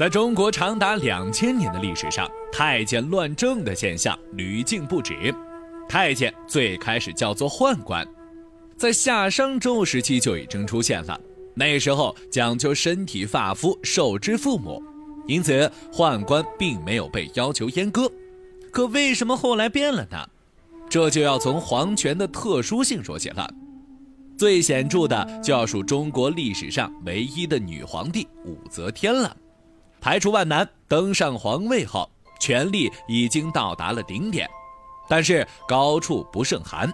在中国长达两千年的历史上，太监乱政的现象屡禁不止。太监最开始叫做宦官，在夏商周时期就已经出现了。那时候讲究身体发肤受之父母，因此宦官并没有被要求阉割。可为什么后来变了呢？这就要从皇权的特殊性说起了。最显著的就要数中国历史上唯一的女皇帝武则天了。排除万难登上皇位后，权力已经到达了顶点，但是高处不胜寒，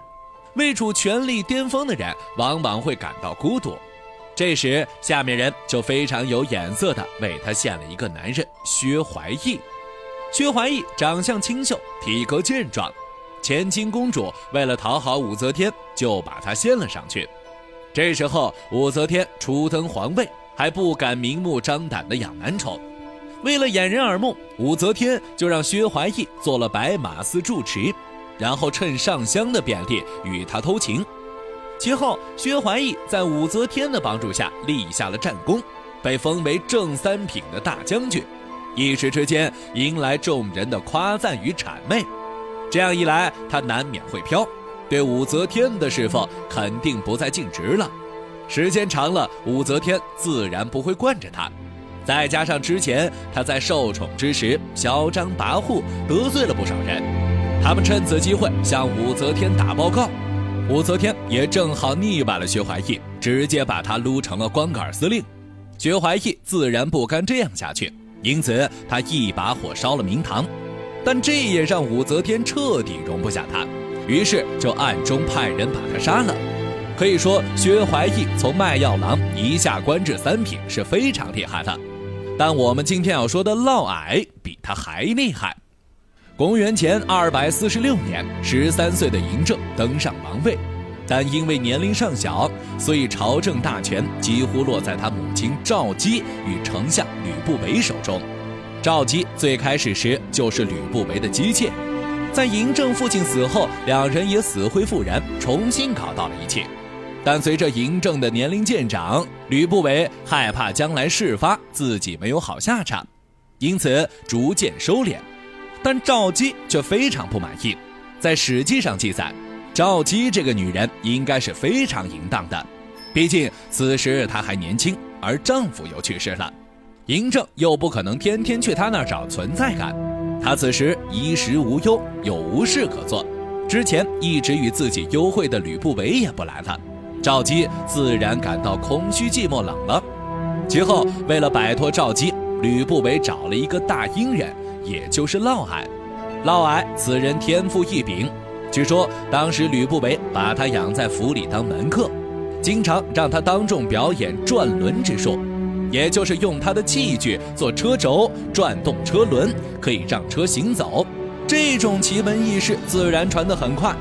位处权力巅峰的人往往会感到孤独。这时，下面人就非常有眼色的为他献了一个男人薛怀义。薛怀义长相清秀，体格健壮，前清公主为了讨好武则天，就把他献了上去。这时候，武则天初登皇位，还不敢明目张胆的养男宠。为了掩人耳目，武则天就让薛怀义做了白马寺住持，然后趁上香的便利与他偷情。其后，薛怀义在武则天的帮助下立下了战功，被封为正三品的大将军，一时之间迎来众人的夸赞与谄媚。这样一来，他难免会飘，对武则天的侍奉肯定不再尽职了。时间长了，武则天自然不会惯着他。再加上之前他在受宠之时嚣张跋扈，得罪了不少人，他们趁此机会向武则天打报告，武则天也正好腻歪了薛怀义，直接把他撸成了光杆司令。薛怀义自然不甘这样下去，因此他一把火烧了明堂，但这也让武则天彻底容不下他，于是就暗中派人把他杀了。可以说，薛怀义从卖药郎一下官至三品是非常厉害的。但我们今天要说的嫪毐比他还厉害。公元前二百四十六年，十三岁的嬴政登上王位，但因为年龄尚小，所以朝政大权几乎落在他母亲赵姬与丞相吕不韦手中。赵姬最开始时就是吕不韦的姬妾，在嬴政父亲死后，两人也死灰复燃，重新搞到了一切。但随着嬴政的年龄渐长，吕不韦害怕将来事发自己没有好下场，因此逐渐收敛。但赵姬却非常不满意。在《史记》上记载，赵姬这个女人应该是非常淫荡的，毕竟此时她还年轻，而丈夫又去世了，嬴政又不可能天天去她那儿找存在感。她此时衣食无忧，又无事可做，之前一直与自己幽会的吕不韦也不来了。赵姬自然感到空虚、寂寞、冷了。其后，为了摆脱赵姬，吕不韦找了一个大阴人，也就是嫪毐。嫪毐此人天赋异禀，据说当时吕不韦把他养在府里当门客，经常让他当众表演转轮之术，也就是用他的器具做车轴，转动车轮，可以让车行走。这种奇闻异事自然传得很快。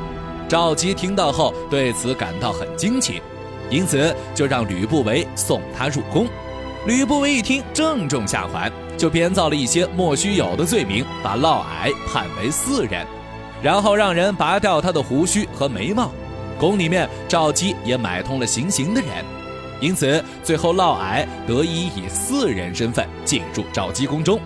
赵姬听到后，对此感到很惊奇，因此就让吕不韦送他入宫。吕不韦一听，正中下怀，就编造了一些莫须有的罪名，把嫪毐判为四人，然后让人拔掉他的胡须和眉毛。宫里面，赵姬也买通了行刑的人，因此最后嫪毐得以以四人身份进入赵姬宫中。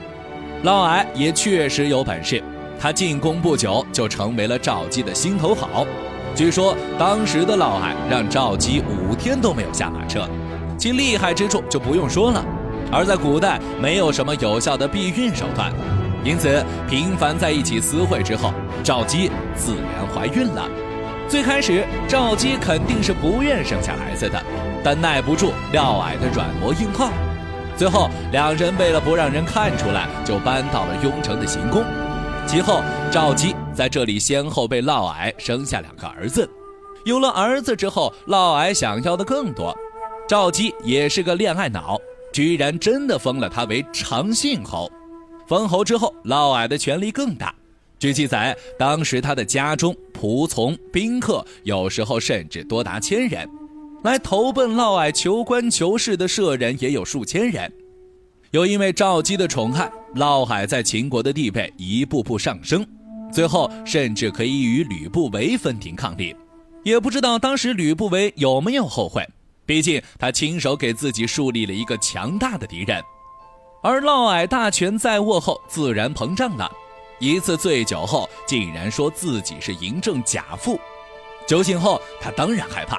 嫪毐也确实有本事。他进宫不久，就成为了赵姬的心头好。据说当时的嫪毐让赵姬五天都没有下马车，其厉害之处就不用说了。而在古代，没有什么有效的避孕手段，因此频繁在一起私会之后，赵姬自然怀孕了。最开始，赵姬肯定是不愿生下孩子的，但耐不住嫪毐的软磨硬泡，最后两人为了不让人看出来，就搬到了雍城的行宫。其后，赵姬在这里先后被嫪毐生下两个儿子。有了儿子之后，嫪毐想要的更多。赵姬也是个恋爱脑，居然真的封了他为长信侯。封侯之后，嫪毐的权力更大。据记载，当时他的家中仆从、宾客有时候甚至多达千人，来投奔嫪毐求官求势的舍人也有数千人。又因为赵姬的宠爱，嫪毐在秦国的地位一步步上升，最后甚至可以与吕不韦分庭抗礼。也不知道当时吕不韦有没有后悔，毕竟他亲手给自己树立了一个强大的敌人。而嫪毐大权在握后，自然膨胀了。一次醉酒后，竟然说自己是嬴政假父。酒醒后，他当然害怕，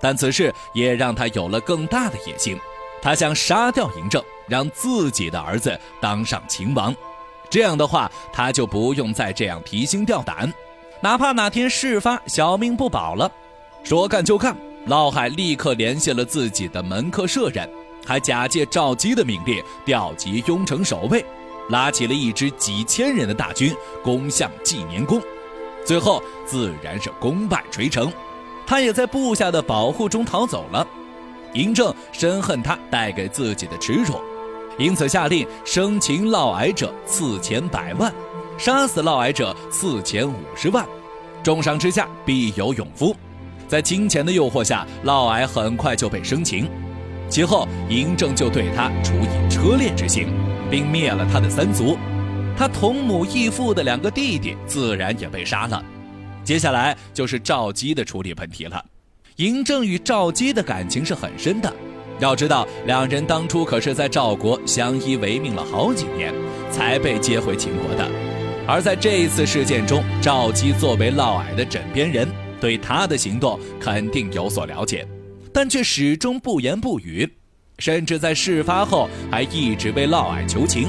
但此事也让他有了更大的野心。他想杀掉嬴政，让自己的儿子当上秦王。这样的话，他就不用再这样提心吊胆，哪怕哪天事发，小命不保了。说干就干，嫪毐立刻联系了自己的门客舍人。还假借赵姬的命令调集雍城守卫，拉起了一支几千人的大军攻向纪年宫，最后自然是功败垂成。他也在部下的保护中逃走了。嬴政深恨他带给自己的耻辱，因此下令生擒嫪毐者赐钱百万，杀死嫪毐者赐钱五十万，重赏之下必有勇夫。在金钱的诱惑下，嫪毐很快就被生擒。其后，嬴政就对他处以车裂之刑，并灭了他的三族，他同母异父的两个弟弟自然也被杀了。接下来就是赵姬的处理问题了。嬴政与赵姬的感情是很深的，要知道两人当初可是在赵国相依为命了好几年，才被接回秦国的。而在这一次事件中，赵姬作为嫪毐的枕边人，对他的行动肯定有所了解。但却始终不言不语，甚至在事发后还一直为嫪毐求情，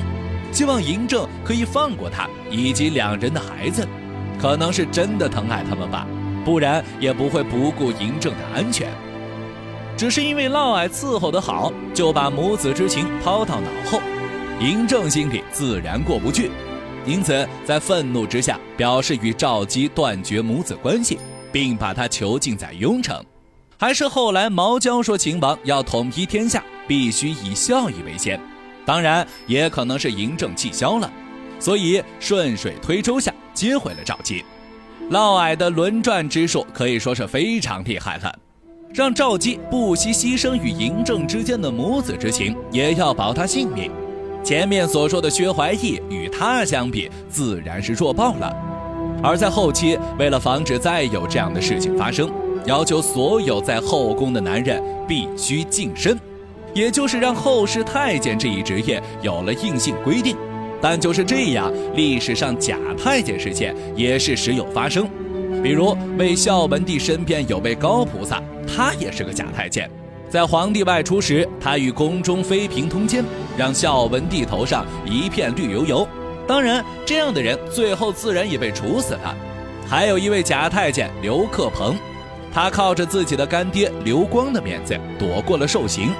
希望嬴政可以放过他以及两人的孩子。可能是真的疼爱他们吧，不然也不会不顾嬴政的安全。只是因为嫪毐伺候得好，就把母子之情抛到脑后，嬴政心里自然过不去，因此在愤怒之下，表示与赵姬断绝母子关系，并把他囚禁在雍城。还是后来毛娇说秦王要统一天下，必须以孝义为先。当然，也可能是嬴政气消了，所以顺水推舟下接回了赵姬。嫪毐的轮转之术可以说是非常厉害了，让赵姬不惜牺牲与嬴政之间的母子之情，也要保他性命。前面所说的薛怀义与他相比，自然是弱爆了。而在后期，为了防止再有这样的事情发生。要求所有在后宫的男人必须净身，也就是让后世太监这一职业有了硬性规定。但就是这样，历史上假太监事件也是时有发生。比如，魏孝文帝身边有位高菩萨，他也是个假太监。在皇帝外出时，他与宫中妃嫔通奸，让孝文帝头上一片绿油油。当然，这样的人最后自然也被处死了。还有一位假太监刘克鹏。他靠着自己的干爹刘光的面子躲过了受刑，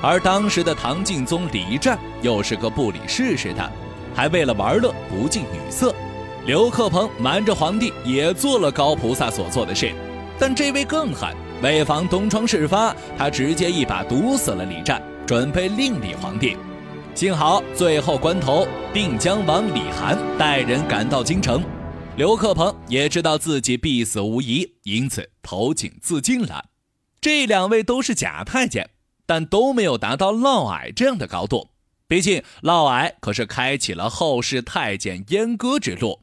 而当时的唐敬宗李湛又是个不理世事的，还为了玩乐不近女色。刘克鹏瞒着皇帝也做了高菩萨所做的事，但这位更狠，为防东窗事发，他直接一把毒死了李湛，准备另立皇帝。幸好最后关头，定江王李涵带人赶到京城。刘克鹏也知道自己必死无疑，因此投井自尽了。这两位都是假太监，但都没有达到嫪毐这样的高度。毕竟嫪毐可是开启了后世太监阉割之路，